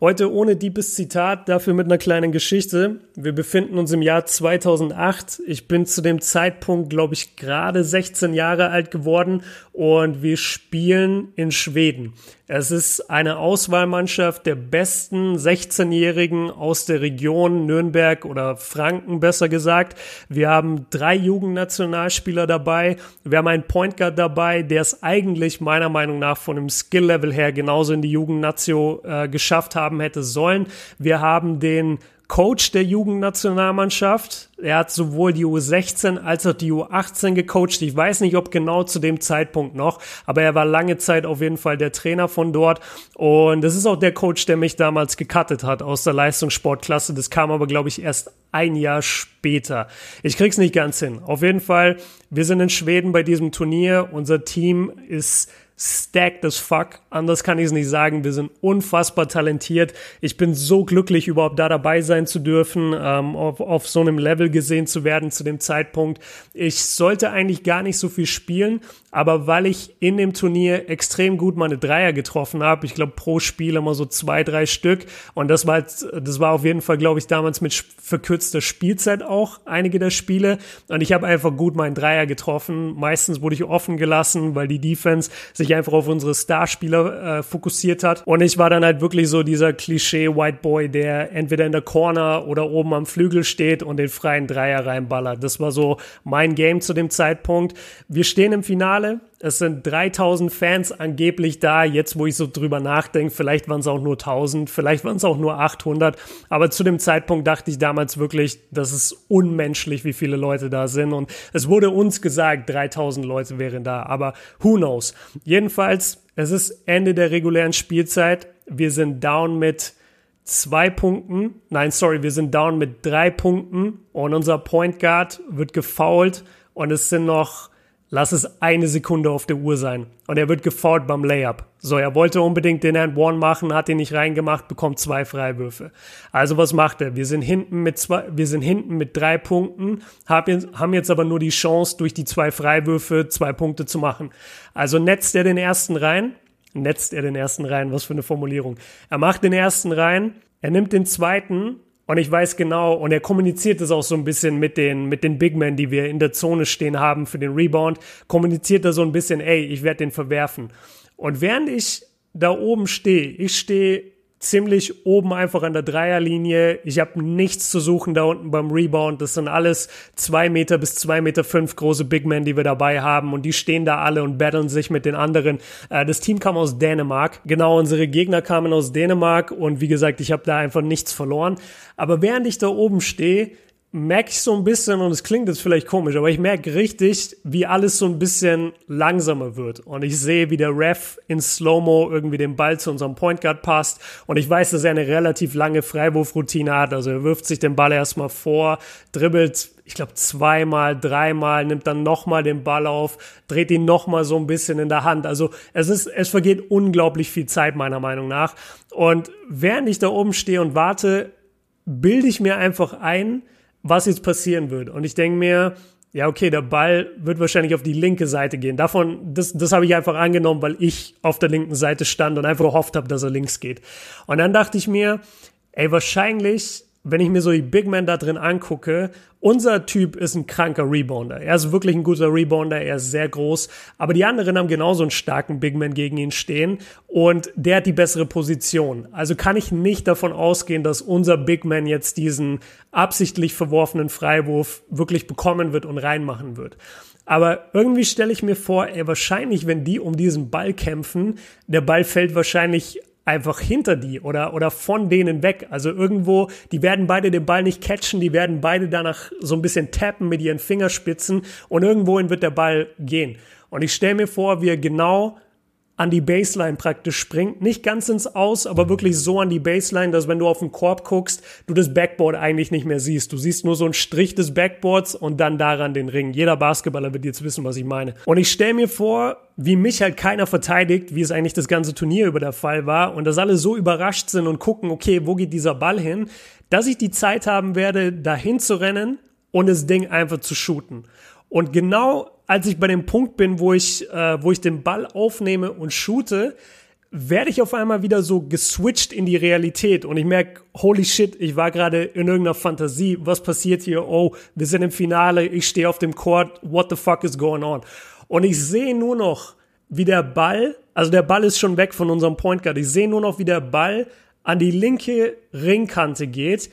Heute ohne deepes Zitat, dafür mit einer kleinen Geschichte. Wir befinden uns im Jahr 2008. Ich bin zu dem Zeitpunkt, glaube ich, gerade 16 Jahre alt geworden und wir spielen in Schweden. Es ist eine Auswahlmannschaft der besten 16-Jährigen aus der Region Nürnberg oder Franken besser gesagt. Wir haben drei Jugendnationalspieler dabei. Wir haben einen Point Guard dabei, der es eigentlich meiner Meinung nach von dem Skill-Level her genauso in die Jugendnatio äh, geschafft haben hätte sollen. Wir haben den Coach der Jugendnationalmannschaft. Er hat sowohl die U16 als auch die U18 gecoacht. Ich weiß nicht, ob genau zu dem Zeitpunkt noch, aber er war lange Zeit auf jeden Fall der Trainer von dort. Und das ist auch der Coach, der mich damals gecuttet hat aus der Leistungssportklasse. Das kam aber, glaube ich, erst ein Jahr später. Ich krieg's nicht ganz hin. Auf jeden Fall, wir sind in Schweden bei diesem Turnier. Unser Team ist stacked as fuck. Anders kann ich es nicht sagen. Wir sind unfassbar talentiert. Ich bin so glücklich, überhaupt da dabei sein zu dürfen, ähm, auf, auf so einem Level gesehen zu werden zu dem Zeitpunkt. Ich sollte eigentlich gar nicht so viel spielen, aber weil ich in dem Turnier extrem gut meine Dreier getroffen habe, ich glaube pro Spiel immer so zwei, drei Stück und das war, das war auf jeden Fall, glaube ich, damals mit verkürzter Spielzeit auch einige der Spiele und ich habe einfach gut meinen Dreier getroffen. Meistens wurde ich offen gelassen, weil die Defense sich einfach auf unsere Starspieler äh, fokussiert hat und ich war dann halt wirklich so dieser Klischee White Boy, der entweder in der Corner oder oben am Flügel steht und den freien Dreier reinballert. Das war so mein Game zu dem Zeitpunkt. Wir stehen im Finale. Es sind 3000 Fans angeblich da. Jetzt, wo ich so drüber nachdenke, vielleicht waren es auch nur 1000, vielleicht waren es auch nur 800. Aber zu dem Zeitpunkt dachte ich damals wirklich, das ist unmenschlich, wie viele Leute da sind. Und es wurde uns gesagt, 3000 Leute wären da. Aber who knows? Jedenfalls, es ist Ende der regulären Spielzeit. Wir sind down mit zwei Punkten. Nein, sorry, wir sind down mit drei Punkten. Und unser Point Guard wird gefoult. Und es sind noch lass es eine Sekunde auf der Uhr sein. Und er wird gefault beim Layup. So, er wollte unbedingt den Hand One machen, hat ihn nicht reingemacht, bekommt zwei Freiwürfe. Also was macht er? Wir sind hinten mit zwei, wir sind hinten mit drei Punkten, haben jetzt aber nur die Chance, durch die zwei Freiwürfe zwei Punkte zu machen. Also netzt er den ersten rein, netzt er den ersten rein, was für eine Formulierung. Er macht den ersten rein, er nimmt den zweiten und ich weiß genau, und er kommuniziert es auch so ein bisschen mit den, mit den Big Men, die wir in der Zone stehen haben für den Rebound, kommuniziert er so ein bisschen, ey, ich werde den verwerfen. Und während ich da oben stehe, ich stehe ziemlich oben einfach an der Dreierlinie. Ich habe nichts zu suchen da unten beim Rebound. Das sind alles zwei Meter bis zwei Meter fünf große Big Men, die wir dabei haben. Und die stehen da alle und battlen sich mit den anderen. Äh, das Team kam aus Dänemark. Genau, unsere Gegner kamen aus Dänemark. Und wie gesagt, ich habe da einfach nichts verloren. Aber während ich da oben stehe, merke ich so ein bisschen, und es klingt jetzt vielleicht komisch, aber ich merke richtig, wie alles so ein bisschen langsamer wird. Und ich sehe, wie der Ref in Slow-Mo irgendwie den Ball zu unserem Point Guard passt. Und ich weiß, dass er eine relativ lange Freiwurfroutine hat. Also er wirft sich den Ball erstmal vor, dribbelt, ich glaube, zweimal, dreimal, nimmt dann nochmal den Ball auf, dreht ihn nochmal so ein bisschen in der Hand. Also es ist, es vergeht unglaublich viel Zeit, meiner Meinung nach. Und während ich da oben stehe und warte, bilde ich mir einfach ein, was jetzt passieren wird. Und ich denke mir, ja, okay, der Ball wird wahrscheinlich auf die linke Seite gehen. Davon, das, das habe ich einfach angenommen, weil ich auf der linken Seite stand und einfach gehofft habe, dass er links geht. Und dann dachte ich mir, ey, wahrscheinlich wenn ich mir so die Big Men da drin angucke, unser Typ ist ein kranker Rebounder. Er ist wirklich ein guter Rebounder, er ist sehr groß, aber die anderen haben genauso einen starken Big Man gegen ihn stehen und der hat die bessere Position. Also kann ich nicht davon ausgehen, dass unser Big Man jetzt diesen absichtlich verworfenen Freiwurf wirklich bekommen wird und reinmachen wird. Aber irgendwie stelle ich mir vor, ey, wahrscheinlich, wenn die um diesen Ball kämpfen, der Ball fällt wahrscheinlich einfach hinter die oder, oder von denen weg. Also irgendwo, die werden beide den Ball nicht catchen, die werden beide danach so ein bisschen tappen mit ihren Fingerspitzen und irgendwohin wird der Ball gehen. Und ich stelle mir vor, wie er genau an die Baseline praktisch springt. Nicht ganz ins Aus, aber wirklich so an die Baseline, dass wenn du auf den Korb guckst, du das Backboard eigentlich nicht mehr siehst. Du siehst nur so einen Strich des Backboards und dann daran den Ring. Jeder Basketballer wird jetzt wissen, was ich meine. Und ich stelle mir vor, wie mich halt keiner verteidigt, wie es eigentlich das ganze Turnier über der Fall war und dass alle so überrascht sind und gucken, okay, wo geht dieser Ball hin, dass ich die Zeit haben werde, dahin zu rennen und das Ding einfach zu shooten. Und genau als ich bei dem Punkt bin, wo ich, äh, wo ich den Ball aufnehme und shoote, werde ich auf einmal wieder so geswitcht in die Realität. Und ich merke, holy shit, ich war gerade in irgendeiner Fantasie, was passiert hier? Oh, wir sind im Finale, ich stehe auf dem Court, what the fuck is going on? Und ich sehe nur noch, wie der Ball, also der Ball ist schon weg von unserem Point Guard, ich sehe nur noch, wie der Ball an die linke Ringkante geht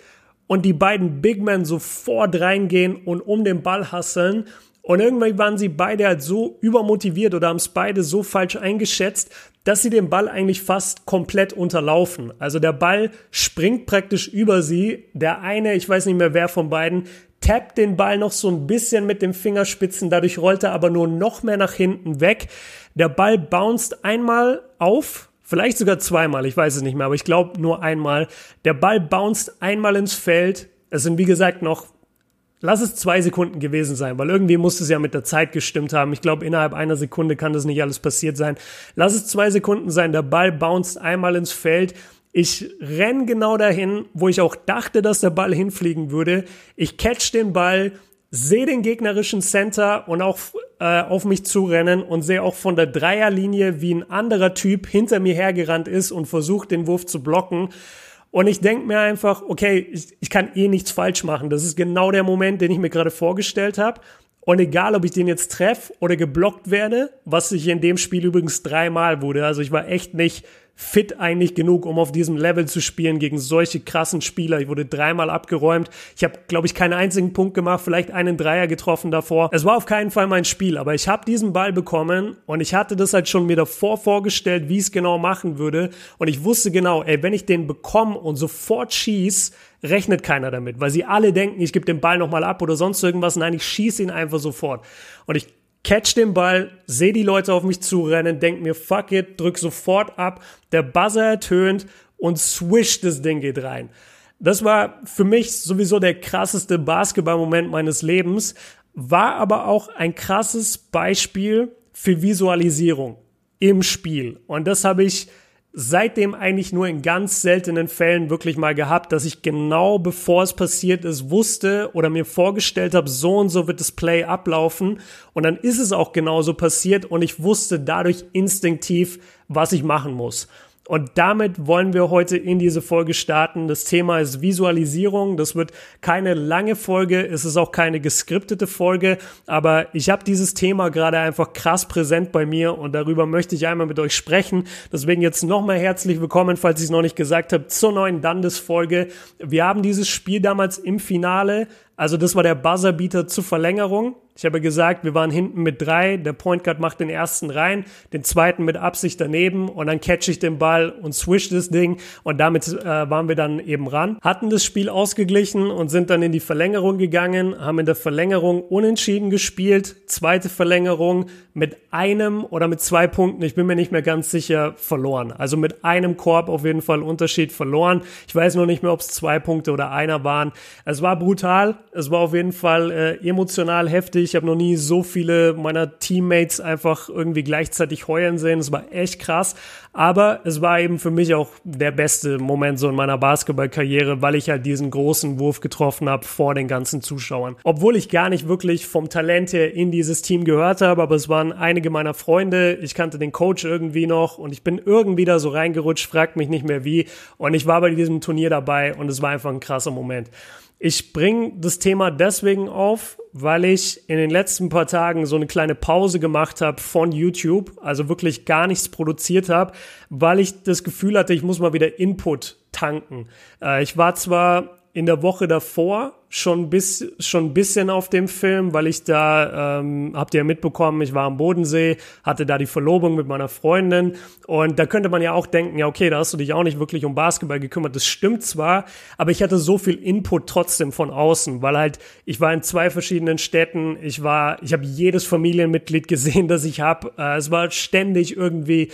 und die beiden Big Men sofort reingehen und um den Ball hasseln und irgendwann waren sie beide halt so übermotiviert oder haben es beide so falsch eingeschätzt, dass sie den Ball eigentlich fast komplett unterlaufen. Also der Ball springt praktisch über sie. Der eine, ich weiß nicht mehr wer von beiden, tappt den Ball noch so ein bisschen mit den Fingerspitzen, dadurch rollt er aber nur noch mehr nach hinten weg. Der Ball bounced einmal auf, vielleicht sogar zweimal, ich weiß es nicht mehr, aber ich glaube nur einmal. Der Ball bounced einmal ins Feld. Es sind wie gesagt noch Lass es zwei Sekunden gewesen sein, weil irgendwie muss es ja mit der Zeit gestimmt haben. Ich glaube, innerhalb einer Sekunde kann das nicht alles passiert sein. Lass es zwei Sekunden sein. Der Ball bounced einmal ins Feld. Ich renn genau dahin, wo ich auch dachte, dass der Ball hinfliegen würde. Ich catch den Ball, sehe den gegnerischen Center und auch äh, auf mich zurennen und sehe auch von der Dreierlinie, wie ein anderer Typ hinter mir hergerannt ist und versucht, den Wurf zu blocken. Und ich denke mir einfach, okay, ich, ich kann eh nichts falsch machen. Das ist genau der Moment, den ich mir gerade vorgestellt habe. Und egal, ob ich den jetzt treffe oder geblockt werde, was ich in dem Spiel übrigens dreimal wurde. Also ich war echt nicht fit eigentlich genug, um auf diesem Level zu spielen gegen solche krassen Spieler. Ich wurde dreimal abgeräumt. Ich habe, glaube ich, keinen einzigen Punkt gemacht, vielleicht einen Dreier getroffen davor. Es war auf keinen Fall mein Spiel, aber ich habe diesen Ball bekommen und ich hatte das halt schon mir davor vorgestellt, wie ich es genau machen würde. Und ich wusste genau, ey, wenn ich den bekomme und sofort schieß, rechnet keiner damit, weil sie alle denken, ich gebe den Ball nochmal ab oder sonst irgendwas. Nein, ich schieße ihn einfach sofort. Und ich catch den Ball, sehe die Leute auf mich zurennen, denk mir, fuck it, drück sofort ab, der Buzzer ertönt und swish, das Ding geht rein. Das war für mich sowieso der krasseste Basketballmoment meines Lebens, war aber auch ein krasses Beispiel für Visualisierung im Spiel. Und das habe ich seitdem eigentlich nur in ganz seltenen Fällen wirklich mal gehabt, dass ich genau bevor es passiert ist, wusste oder mir vorgestellt habe, so und so wird das Play ablaufen. Und dann ist es auch genauso passiert und ich wusste dadurch instinktiv, was ich machen muss. Und damit wollen wir heute in diese Folge starten. Das Thema ist Visualisierung. Das wird keine lange Folge, es ist auch keine geskriptete Folge, aber ich habe dieses Thema gerade einfach krass präsent bei mir und darüber möchte ich einmal mit euch sprechen. Deswegen jetzt nochmal herzlich willkommen, falls ich es noch nicht gesagt habe, zur neuen Dandes-Folge. Wir haben dieses Spiel damals im Finale also das war der Buzzerbeater zur Verlängerung. Ich habe gesagt, wir waren hinten mit drei. Der Point Guard macht den ersten rein, den zweiten mit Absicht daneben und dann catch ich den Ball und swish das Ding und damit äh, waren wir dann eben ran. Hatten das Spiel ausgeglichen und sind dann in die Verlängerung gegangen, haben in der Verlängerung unentschieden gespielt. Zweite Verlängerung mit einem oder mit zwei Punkten, ich bin mir nicht mehr ganz sicher, verloren. Also mit einem Korb auf jeden Fall Unterschied verloren. Ich weiß noch nicht mehr, ob es zwei Punkte oder einer waren. Es war brutal es war auf jeden Fall äh, emotional heftig. Ich habe noch nie so viele meiner Teammates einfach irgendwie gleichzeitig heulen sehen. Es war echt krass. Aber es war eben für mich auch der beste Moment so in meiner Basketballkarriere, weil ich halt diesen großen Wurf getroffen habe vor den ganzen Zuschauern. Obwohl ich gar nicht wirklich vom Talent her in dieses Team gehört habe, aber es waren einige meiner Freunde. Ich kannte den Coach irgendwie noch und ich bin irgendwie da so reingerutscht, fragt mich nicht mehr wie. Und ich war bei diesem Turnier dabei und es war einfach ein krasser Moment. Ich bringe das Thema deswegen auf, weil ich in den letzten paar Tagen so eine kleine Pause gemacht habe von YouTube, also wirklich gar nichts produziert habe, weil ich das Gefühl hatte, ich muss mal wieder Input tanken. Äh, ich war zwar in der Woche davor schon bis schon ein bisschen auf dem Film, weil ich da ähm, habt ihr ja mitbekommen, ich war am Bodensee, hatte da die Verlobung mit meiner Freundin und da könnte man ja auch denken, ja okay, da hast du dich auch nicht wirklich um Basketball gekümmert. Das stimmt zwar, aber ich hatte so viel Input trotzdem von außen, weil halt ich war in zwei verschiedenen Städten, ich war, ich habe jedes Familienmitglied gesehen, das ich habe. Äh, es war ständig irgendwie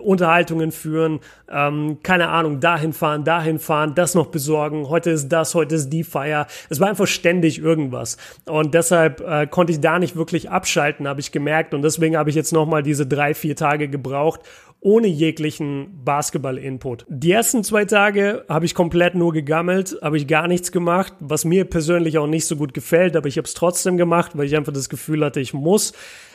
Unterhaltungen führen, ähm, keine Ahnung, dahin fahren, dahin fahren, das noch besorgen. Heute ist das, heute ist die Feier es war einfach ständig irgendwas. Und deshalb äh, konnte ich da nicht wirklich abschalten, habe ich gemerkt. Und deswegen habe ich jetzt nochmal diese drei, vier Tage gebraucht, ohne jeglichen Basketball-Input. Die ersten zwei Tage habe ich komplett nur gegammelt, habe ich gar nichts gemacht, was mir persönlich auch nicht so gut gefällt, aber ich habe es trotzdem gemacht, weil ich einfach das Gefühl hatte, ich muss.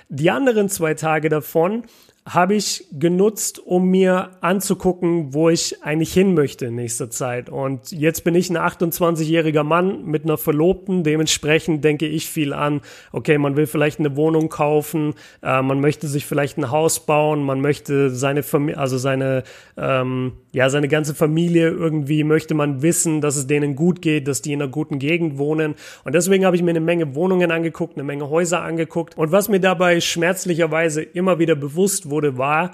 Die anderen zwei Tage davon habe ich genutzt, um mir anzugucken, wo ich eigentlich hin möchte in nächster Zeit. Und jetzt bin ich ein 28-jähriger Mann mit einer Verlobten. Dementsprechend denke ich viel an, okay, man will vielleicht eine Wohnung kaufen, äh, man möchte sich vielleicht ein Haus bauen, man möchte seine Familie, also seine, ähm, ja, seine ganze Familie irgendwie möchte man wissen, dass es denen gut geht, dass die in einer guten Gegend wohnen. Und deswegen habe ich mir eine Menge Wohnungen angeguckt, eine Menge Häuser angeguckt. Und was mir dabei schmerzlicherweise immer wieder bewusst wurde, war,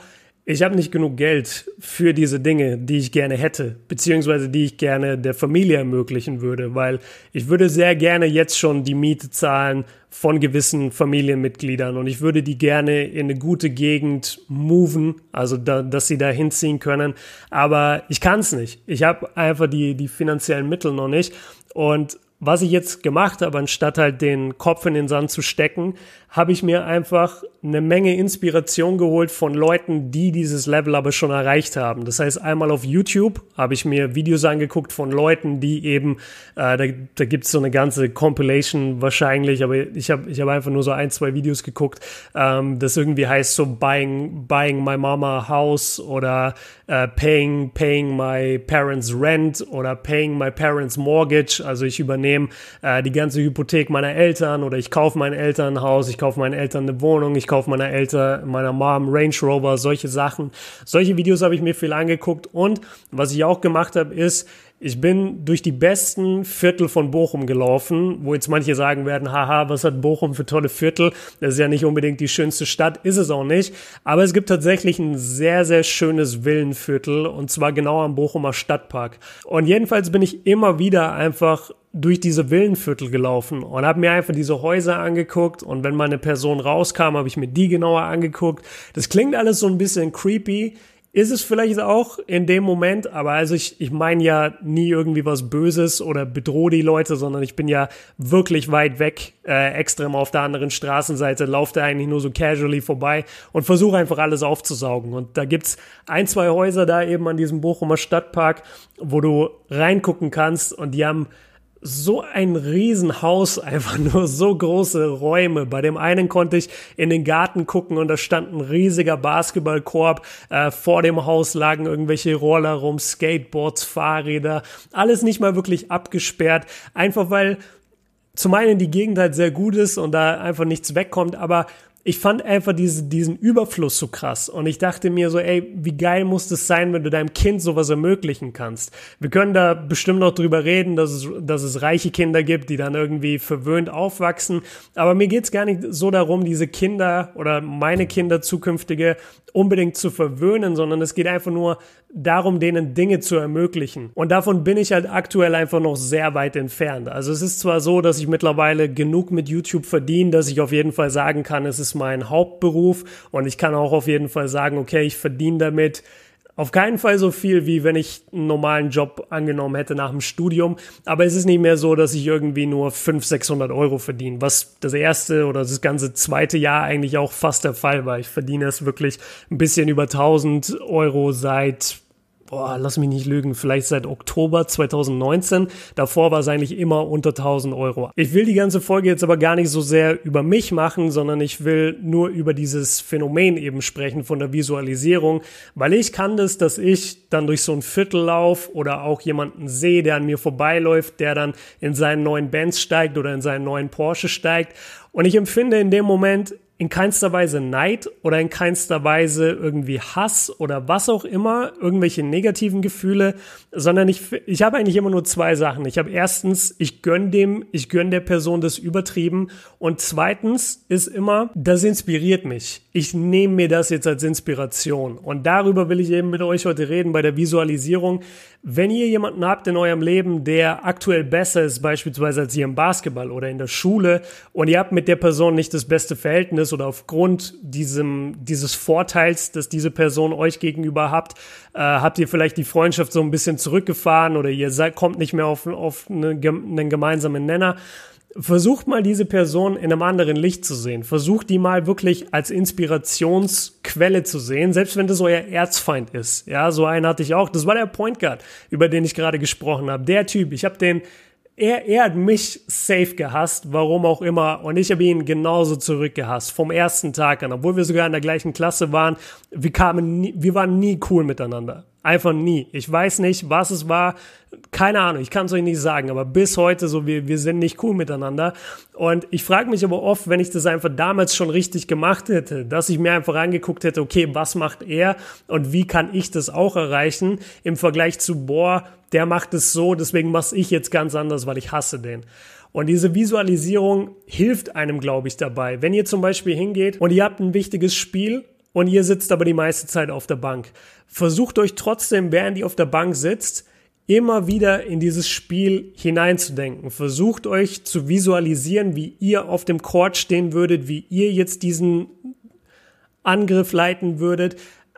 ich habe nicht genug Geld für diese Dinge, die ich gerne hätte, beziehungsweise die ich gerne der Familie ermöglichen würde, weil ich würde sehr gerne jetzt schon die Miete zahlen von gewissen Familienmitgliedern und ich würde die gerne in eine gute Gegend moven, also da, dass sie da hinziehen können, aber ich kann es nicht. Ich habe einfach die, die finanziellen Mittel noch nicht und was ich jetzt gemacht habe, anstatt halt den Kopf in den Sand zu stecken, habe ich mir einfach eine Menge Inspiration geholt von Leuten, die dieses Level aber schon erreicht haben. Das heißt, einmal auf YouTube habe ich mir Videos angeguckt von Leuten, die eben, äh, da, da gibt es so eine ganze Compilation wahrscheinlich, aber ich habe ich hab einfach nur so ein, zwei Videos geguckt, ähm, das irgendwie heißt so Buying, buying My Mama House oder äh, paying, paying My Parents Rent oder Paying My Parents Mortgage. Also ich übernehme äh, die ganze Hypothek meiner Eltern oder ich kaufe meinen Eltern ein Haus, ich kaufe meinen Eltern eine Wohnung, ich kaufe meiner Eltern, meiner Mom Range Rover, solche Sachen. Solche Videos habe ich mir viel angeguckt und was ich auch gemacht habe, ist, ich bin durch die besten Viertel von Bochum gelaufen, wo jetzt manche sagen werden, haha, was hat Bochum für tolle Viertel? Das ist ja nicht unbedingt die schönste Stadt, ist es auch nicht. Aber es gibt tatsächlich ein sehr, sehr schönes Villenviertel und zwar genau am Bochumer Stadtpark. Und jedenfalls bin ich immer wieder einfach durch diese Villenviertel gelaufen und habe mir einfach diese Häuser angeguckt und wenn mal eine Person rauskam, habe ich mir die genauer angeguckt. Das klingt alles so ein bisschen creepy. Ist es vielleicht auch in dem Moment, aber also ich, ich meine ja nie irgendwie was Böses oder bedrohe die Leute, sondern ich bin ja wirklich weit weg, äh, extrem auf der anderen Straßenseite, laufe da eigentlich nur so casually vorbei und versuche einfach alles aufzusaugen. Und da gibt's ein, zwei Häuser da eben an diesem Bochumer Stadtpark, wo du reingucken kannst und die haben so ein Riesenhaus, einfach nur so große Räume. Bei dem einen konnte ich in den Garten gucken und da stand ein riesiger Basketballkorb. Äh, vor dem Haus lagen irgendwelche Roller rum, Skateboards, Fahrräder. Alles nicht mal wirklich abgesperrt. Einfach weil zum einen die Gegend halt sehr gut ist und da einfach nichts wegkommt, aber ich fand einfach diese, diesen Überfluss so krass. Und ich dachte mir so, ey, wie geil muss das sein, wenn du deinem Kind sowas ermöglichen kannst. Wir können da bestimmt noch drüber reden, dass es, dass es reiche Kinder gibt, die dann irgendwie verwöhnt aufwachsen. Aber mir geht's gar nicht so darum, diese Kinder oder meine Kinder zukünftige unbedingt zu verwöhnen, sondern es geht einfach nur darum, denen Dinge zu ermöglichen. Und davon bin ich halt aktuell einfach noch sehr weit entfernt. Also es ist zwar so, dass ich mittlerweile genug mit YouTube verdiene, dass ich auf jeden Fall sagen kann, es ist mein Hauptberuf und ich kann auch auf jeden Fall sagen, okay, ich verdiene damit auf keinen Fall so viel, wie wenn ich einen normalen Job angenommen hätte nach dem Studium. Aber es ist nicht mehr so, dass ich irgendwie nur 500, 600 Euro verdiene, was das erste oder das ganze zweite Jahr eigentlich auch fast der Fall war. Ich verdiene es wirklich ein bisschen über 1000 Euro seit boah, lass mich nicht lügen, vielleicht seit Oktober 2019. Davor war es eigentlich immer unter 1000 Euro. Ich will die ganze Folge jetzt aber gar nicht so sehr über mich machen, sondern ich will nur über dieses Phänomen eben sprechen von der Visualisierung, weil ich kann das, dass ich dann durch so ein Viertel lauf oder auch jemanden sehe, der an mir vorbeiläuft, der dann in seinen neuen Benz steigt oder in seinen neuen Porsche steigt. Und ich empfinde in dem Moment, in keinster Weise Neid oder in keinster Weise irgendwie Hass oder was auch immer, irgendwelche negativen Gefühle, sondern ich, ich habe eigentlich immer nur zwei Sachen. Ich habe erstens, ich gönn dem, ich gönn der Person das übertrieben und zweitens ist immer, das inspiriert mich. Ich nehme mir das jetzt als Inspiration und darüber will ich eben mit euch heute reden bei der Visualisierung. Wenn ihr jemanden habt in eurem Leben, der aktuell besser ist, beispielsweise als ihr im Basketball oder in der Schule und ihr habt mit der Person nicht das beste Verhältnis, oder aufgrund diesem, dieses Vorteils, dass diese Person euch gegenüber habt, äh, habt ihr vielleicht die Freundschaft so ein bisschen zurückgefahren oder ihr seid, kommt nicht mehr auf, auf eine, einen gemeinsamen Nenner. Versucht mal diese Person in einem anderen Licht zu sehen. Versucht die mal wirklich als Inspirationsquelle zu sehen, selbst wenn das euer Erzfeind ist. Ja, so einen hatte ich auch. Das war der Point Guard, über den ich gerade gesprochen habe. Der Typ, ich habe den er, er hat mich safe gehasst, warum auch immer. Und ich habe ihn genauso zurückgehasst. Vom ersten Tag an. Obwohl wir sogar in der gleichen Klasse waren. Wir kamen nie, wir waren nie cool miteinander. Einfach nie. Ich weiß nicht, was es war. Keine Ahnung, ich kann es euch nicht sagen, aber bis heute so, wir, wir sind nicht cool miteinander. Und ich frage mich aber oft, wenn ich das einfach damals schon richtig gemacht hätte, dass ich mir einfach angeguckt hätte, okay, was macht er und wie kann ich das auch erreichen im Vergleich zu, boah, der macht es so, deswegen mache ich jetzt ganz anders, weil ich hasse den. Und diese Visualisierung hilft einem, glaube ich, dabei. Wenn ihr zum Beispiel hingeht und ihr habt ein wichtiges Spiel und ihr sitzt aber die meiste Zeit auf der Bank. Versucht euch trotzdem, während ihr auf der Bank sitzt, immer wieder in dieses Spiel hineinzudenken. Versucht euch zu visualisieren, wie ihr auf dem Court stehen würdet, wie ihr jetzt diesen Angriff leiten würdet.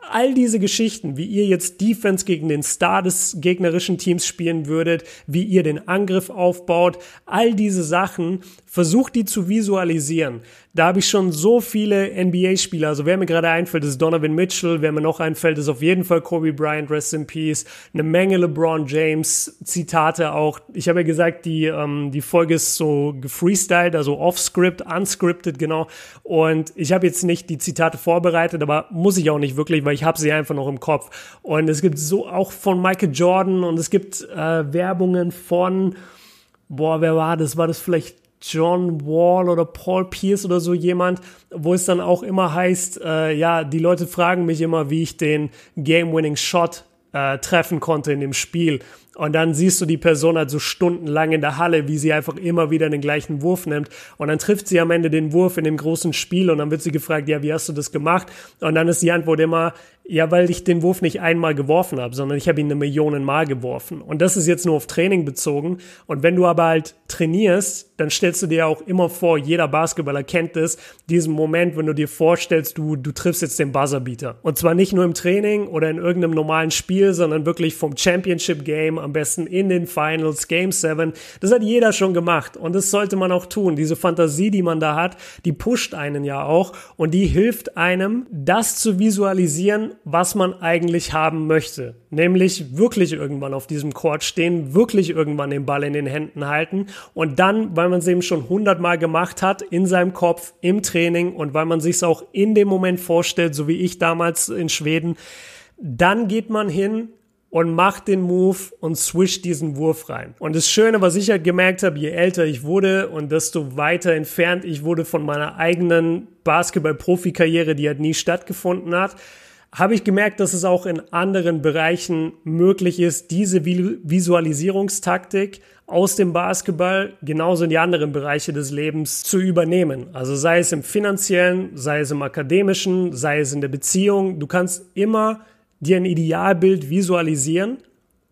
All diese Geschichten, wie ihr jetzt Defense gegen den Star des gegnerischen Teams spielen würdet, wie ihr den Angriff aufbaut, all diese Sachen, versucht die zu visualisieren. Da habe ich schon so viele NBA-Spieler. Also wer mir gerade einfällt, ist Donovan Mitchell. Wer mir noch einfällt, ist auf jeden Fall Kobe Bryant, Rest in Peace. Eine Menge LeBron James Zitate auch. Ich habe ja gesagt, die ähm, die Folge ist so gefreestyled, also off-script, unscripted genau. Und ich habe jetzt nicht die Zitate vorbereitet, aber muss ich auch nicht wirklich, weil ich habe sie einfach noch im Kopf. Und es gibt so auch von Michael Jordan und es gibt äh, Werbungen von boah, wer war das? War das vielleicht John Wall oder Paul Pierce oder so jemand, wo es dann auch immer heißt, äh, ja, die Leute fragen mich immer, wie ich den Game-Winning Shot äh, treffen konnte in dem Spiel. Und dann siehst du die Person halt so stundenlang in der Halle, wie sie einfach immer wieder den gleichen Wurf nimmt. Und dann trifft sie am Ende den Wurf in dem großen Spiel und dann wird sie gefragt, ja, wie hast du das gemacht? Und dann ist die Antwort immer, ja, weil ich den Wurf nicht einmal geworfen habe, sondern ich habe ihn eine Million Mal geworfen. Und das ist jetzt nur auf Training bezogen. Und wenn du aber halt trainierst, dann stellst du dir auch immer vor, jeder Basketballer kennt es, diesen Moment, wenn du dir vorstellst, du, du triffst jetzt den Buzzerbeater. Und zwar nicht nur im Training oder in irgendeinem normalen Spiel, sondern wirklich vom Championship Game, am besten in den Finals, Game 7. Das hat jeder schon gemacht. Und das sollte man auch tun. Diese Fantasie, die man da hat, die pusht einen ja auch. Und die hilft einem, das zu visualisieren, was man eigentlich haben möchte. Nämlich wirklich irgendwann auf diesem Court stehen, wirklich irgendwann den Ball in den Händen halten und dann, weil man es eben schon hundertmal gemacht hat, in seinem Kopf, im Training und weil man sich es auch in dem Moment vorstellt, so wie ich damals in Schweden, dann geht man hin, und macht den Move und swischt diesen Wurf rein. Und das Schöne, was ich halt gemerkt habe, je älter ich wurde und desto weiter entfernt ich wurde von meiner eigenen Basketball-Profi-Karriere, die halt nie stattgefunden hat, habe ich gemerkt, dass es auch in anderen Bereichen möglich ist, diese Visualisierungstaktik aus dem Basketball genauso in die anderen Bereiche des Lebens zu übernehmen. Also sei es im finanziellen, sei es im akademischen, sei es in der Beziehung. Du kannst immer dir ein Idealbild visualisieren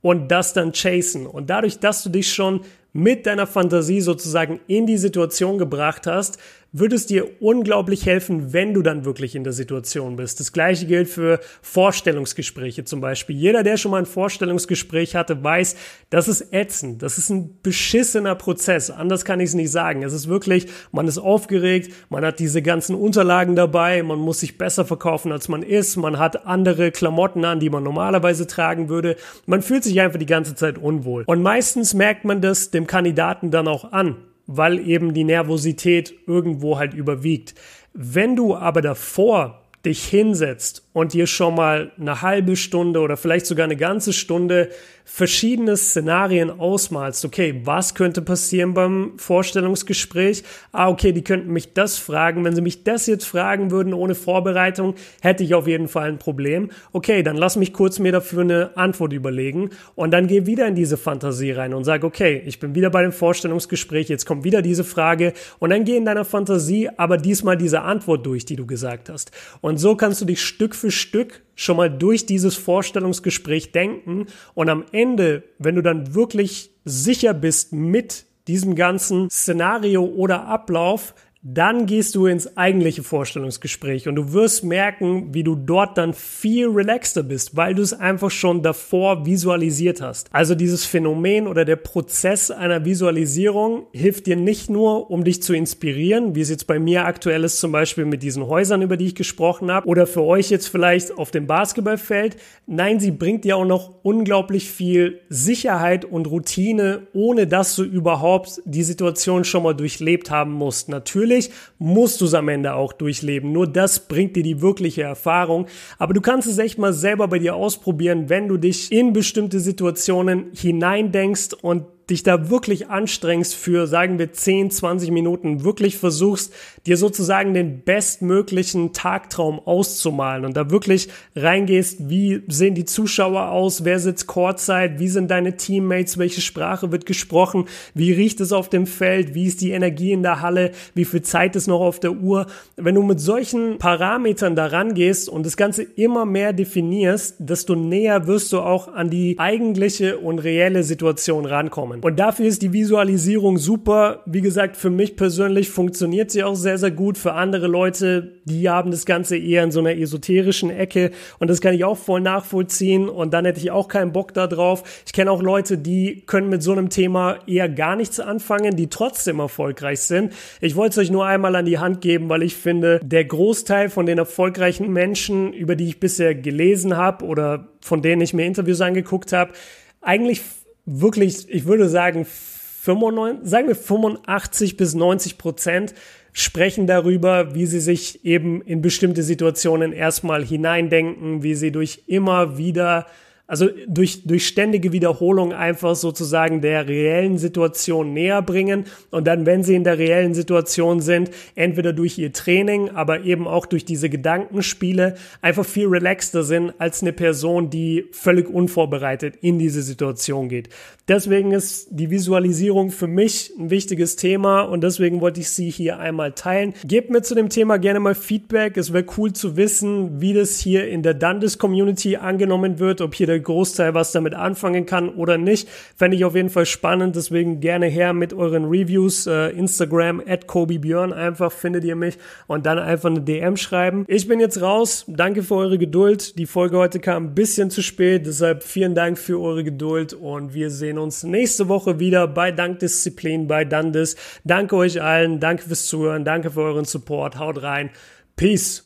und das dann chasen. Und dadurch, dass du dich schon mit deiner Fantasie sozusagen in die Situation gebracht hast, wird es dir unglaublich helfen, wenn du dann wirklich in der Situation bist. Das gleiche gilt für Vorstellungsgespräche zum Beispiel. Jeder, der schon mal ein Vorstellungsgespräch hatte, weiß, das ist ätzend. Das ist ein beschissener Prozess. Anders kann ich es nicht sagen. Es ist wirklich, man ist aufgeregt, man hat diese ganzen Unterlagen dabei, man muss sich besser verkaufen, als man ist, man hat andere Klamotten an, die man normalerweise tragen würde. Man fühlt sich einfach die ganze Zeit unwohl. Und meistens merkt man das dem Kandidaten dann auch an weil eben die Nervosität irgendwo halt überwiegt. Wenn du aber davor dich hinsetzt und dir schon mal eine halbe Stunde oder vielleicht sogar eine ganze Stunde verschiedene Szenarien ausmalst. Okay, was könnte passieren beim Vorstellungsgespräch? Ah, okay, die könnten mich das fragen. Wenn sie mich das jetzt fragen würden ohne Vorbereitung, hätte ich auf jeden Fall ein Problem. Okay, dann lass mich kurz mir dafür eine Antwort überlegen und dann geh wieder in diese Fantasie rein und sag, okay, ich bin wieder bei dem Vorstellungsgespräch, jetzt kommt wieder diese Frage und dann geh in deiner Fantasie aber diesmal diese Antwort durch, die du gesagt hast. Und so kannst du dich Stück für Stück schon mal durch dieses Vorstellungsgespräch denken und am Ende, wenn du dann wirklich sicher bist mit diesem ganzen Szenario oder Ablauf, dann gehst du ins eigentliche Vorstellungsgespräch und du wirst merken, wie du dort dann viel relaxter bist, weil du es einfach schon davor visualisiert hast. Also dieses Phänomen oder der Prozess einer Visualisierung hilft dir nicht nur, um dich zu inspirieren, wie es jetzt bei mir aktuell ist, zum Beispiel mit diesen Häusern, über die ich gesprochen habe, oder für euch jetzt vielleicht auf dem Basketballfeld. Nein, sie bringt dir auch noch unglaublich viel Sicherheit und Routine, ohne dass du überhaupt die Situation schon mal durchlebt haben musst. Natürlich Natürlich musst du es am Ende auch durchleben. Nur das bringt dir die wirkliche Erfahrung. Aber du kannst es echt mal selber bei dir ausprobieren, wenn du dich in bestimmte Situationen hineindenkst und dich da wirklich anstrengst für, sagen wir, 10, 20 Minuten, wirklich versuchst, dir sozusagen den bestmöglichen Tagtraum auszumalen und da wirklich reingehst, wie sehen die Zuschauer aus, wer sitzt Courtside, wie sind deine Teammates, welche Sprache wird gesprochen, wie riecht es auf dem Feld, wie ist die Energie in der Halle, wie viel Zeit ist noch auf der Uhr. Wenn du mit solchen Parametern da rangehst und das Ganze immer mehr definierst, desto näher wirst du auch an die eigentliche und reelle Situation rankommen. Und dafür ist die Visualisierung super. Wie gesagt, für mich persönlich funktioniert sie auch sehr, sehr gut. Für andere Leute, die haben das Ganze eher in so einer esoterischen Ecke. Und das kann ich auch voll nachvollziehen. Und dann hätte ich auch keinen Bock da drauf. Ich kenne auch Leute, die können mit so einem Thema eher gar nichts anfangen, die trotzdem erfolgreich sind. Ich wollte es euch nur einmal an die Hand geben, weil ich finde, der Großteil von den erfolgreichen Menschen, über die ich bisher gelesen habe oder von denen ich mir Interviews angeguckt habe, eigentlich wirklich, ich würde sagen, 95, sagen wir 85 bis 90 Prozent sprechen darüber, wie sie sich eben in bestimmte Situationen erstmal hineindenken, wie sie durch immer wieder also durch, durch ständige Wiederholung einfach sozusagen der reellen Situation näher bringen und dann, wenn sie in der reellen Situation sind, entweder durch ihr Training, aber eben auch durch diese Gedankenspiele einfach viel relaxter sind als eine Person, die völlig unvorbereitet in diese Situation geht. Deswegen ist die Visualisierung für mich ein wichtiges Thema und deswegen wollte ich sie hier einmal teilen. Gebt mir zu dem Thema gerne mal Feedback. Es wäre cool zu wissen, wie das hier in der Dundas Community angenommen wird, ob hier der Großteil was damit anfangen kann oder nicht. Fände ich auf jeden Fall spannend, deswegen gerne her mit euren Reviews. Äh, Instagram at Björn einfach findet ihr mich und dann einfach eine DM schreiben. Ich bin jetzt raus. Danke für eure Geduld. Die Folge heute kam ein bisschen zu spät, deshalb vielen Dank für eure Geduld und wir sehen uns nächste Woche wieder bei Dankdisziplin, bei Dandes. Danke euch allen, danke fürs Zuhören, danke für euren Support. Haut rein. Peace.